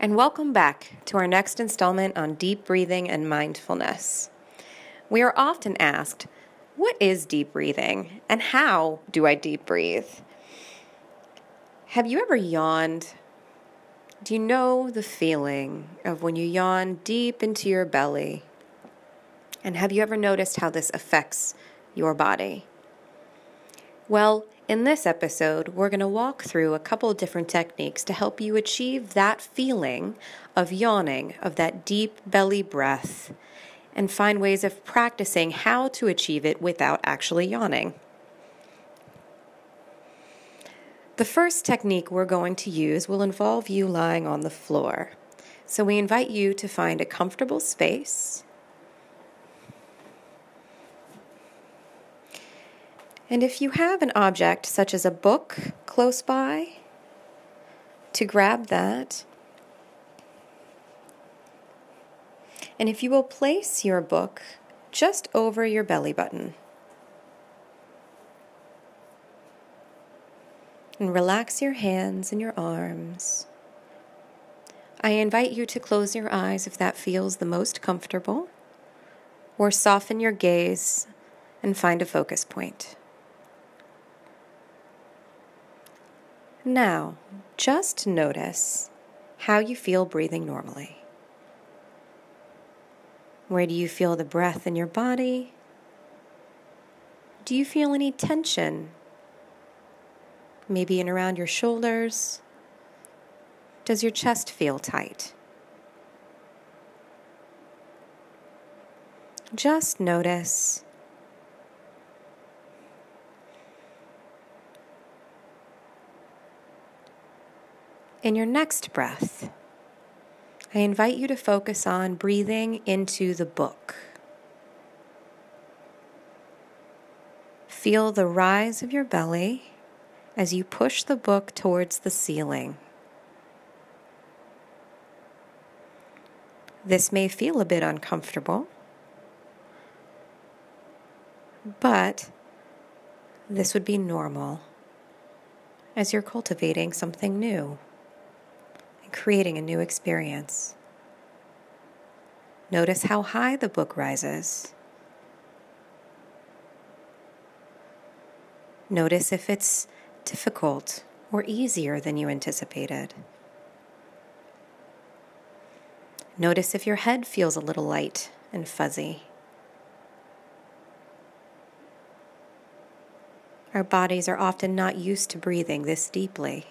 and welcome back to our next installment on deep breathing and mindfulness. We are often asked, What is deep breathing and how do I deep breathe? Have you ever yawned? Do you know the feeling of when you yawn deep into your belly? And have you ever noticed how this affects your body? Well, in this episode, we're going to walk through a couple different techniques to help you achieve that feeling of yawning, of that deep belly breath, and find ways of practicing how to achieve it without actually yawning. The first technique we're going to use will involve you lying on the floor. So we invite you to find a comfortable space And if you have an object such as a book close by, to grab that. And if you will place your book just over your belly button. And relax your hands and your arms. I invite you to close your eyes if that feels the most comfortable, or soften your gaze and find a focus point. Now, just notice how you feel breathing normally. Where do you feel the breath in your body? Do you feel any tension? Maybe in around your shoulders? Does your chest feel tight? Just notice In your next breath, I invite you to focus on breathing into the book. Feel the rise of your belly as you push the book towards the ceiling. This may feel a bit uncomfortable, but this would be normal as you're cultivating something new creating a new experience. Notice how high the book rises. Notice if it's difficult or easier than you anticipated. Notice if your head feels a little light and fuzzy. Our bodies are often not used to breathing this deeply.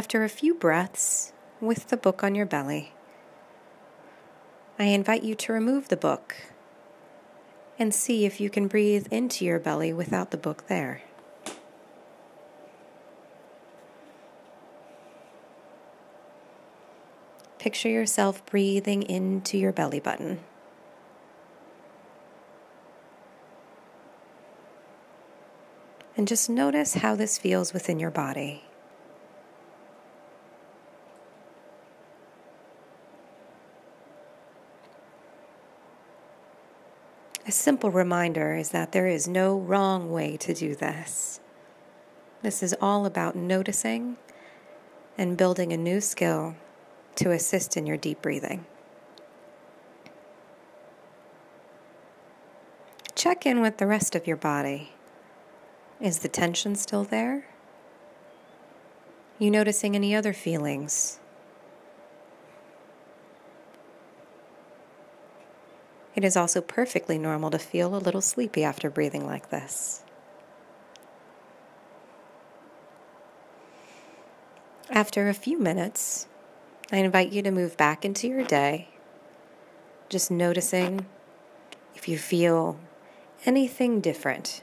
After a few breaths with the book on your belly, I invite you to remove the book and see if you can breathe into your belly without the book there. Picture yourself breathing into your belly button. And just notice how this feels within your body. A simple reminder is that there is no wrong way to do this. This is all about noticing and building a new skill to assist in your deep breathing. Check in with the rest of your body. Is the tension still there? You noticing any other feelings It is also perfectly normal to feel a little sleepy after breathing like this. After a few minutes, I invite you to move back into your day, just noticing if you feel anything different.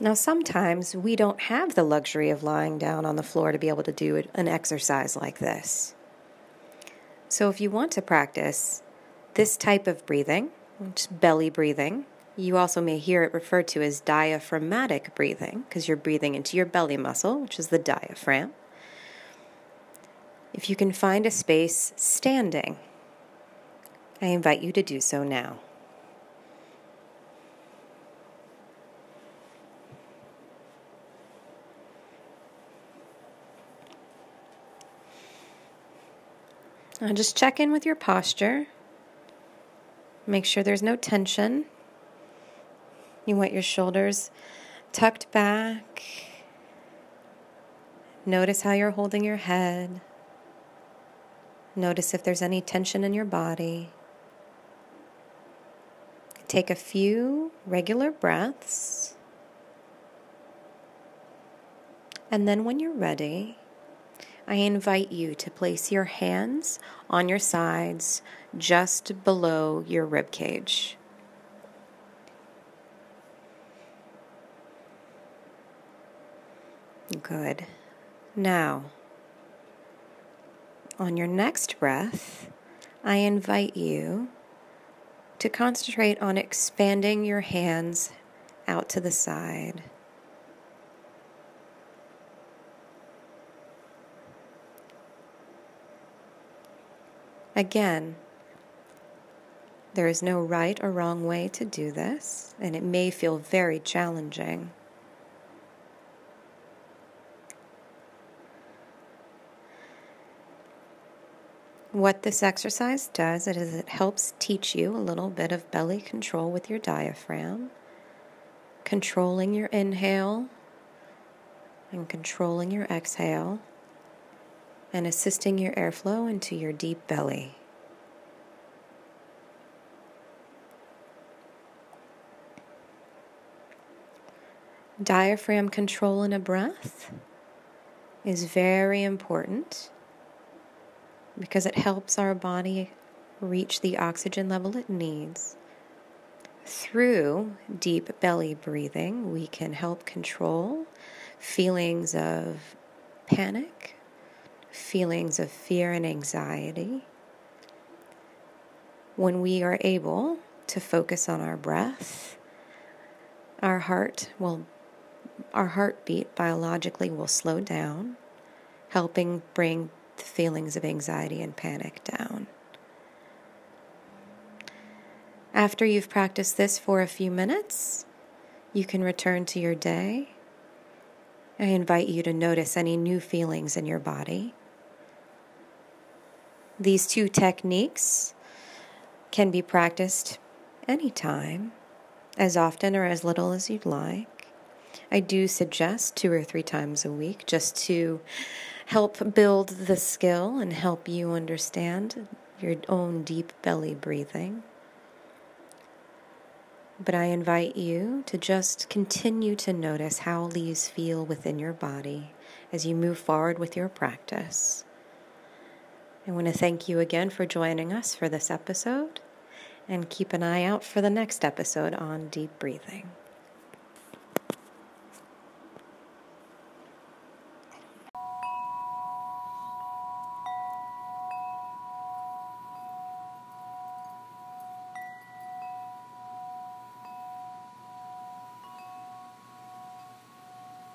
Now, sometimes we don't have the luxury of lying down on the floor to be able to do an exercise like this. So, if you want to practice this type of breathing, which is belly breathing, you also may hear it referred to as diaphragmatic breathing because you're breathing into your belly muscle, which is the diaphragm. If you can find a space standing, I invite you to do so now. Now just check in with your posture. Make sure there's no tension. You want your shoulders tucked back. Notice how you're holding your head. Notice if there's any tension in your body. Take a few regular breaths. And then, when you're ready, I invite you to place your hands on your sides just below your rib cage. Good. Now, on your next breath, I invite you to concentrate on expanding your hands out to the side. Again, there is no right or wrong way to do this, and it may feel very challenging. What this exercise does is it helps teach you a little bit of belly control with your diaphragm, controlling your inhale and controlling your exhale, and assisting your airflow into your deep belly. Diaphragm control in a breath is very important because it helps our body reach the oxygen level it needs. Through deep belly breathing, we can help control feelings of panic, feelings of fear and anxiety. When we are able to focus on our breath, our heart will our heartbeat biologically will slow down, helping bring the feelings of anxiety and panic down. After you've practiced this for a few minutes, you can return to your day. I invite you to notice any new feelings in your body. These two techniques can be practiced anytime, as often or as little as you'd like. I do suggest two or three times a week just to help build the skill and help you understand your own deep belly breathing. But I invite you to just continue to notice how these feel within your body as you move forward with your practice. I want to thank you again for joining us for this episode and keep an eye out for the next episode on deep breathing.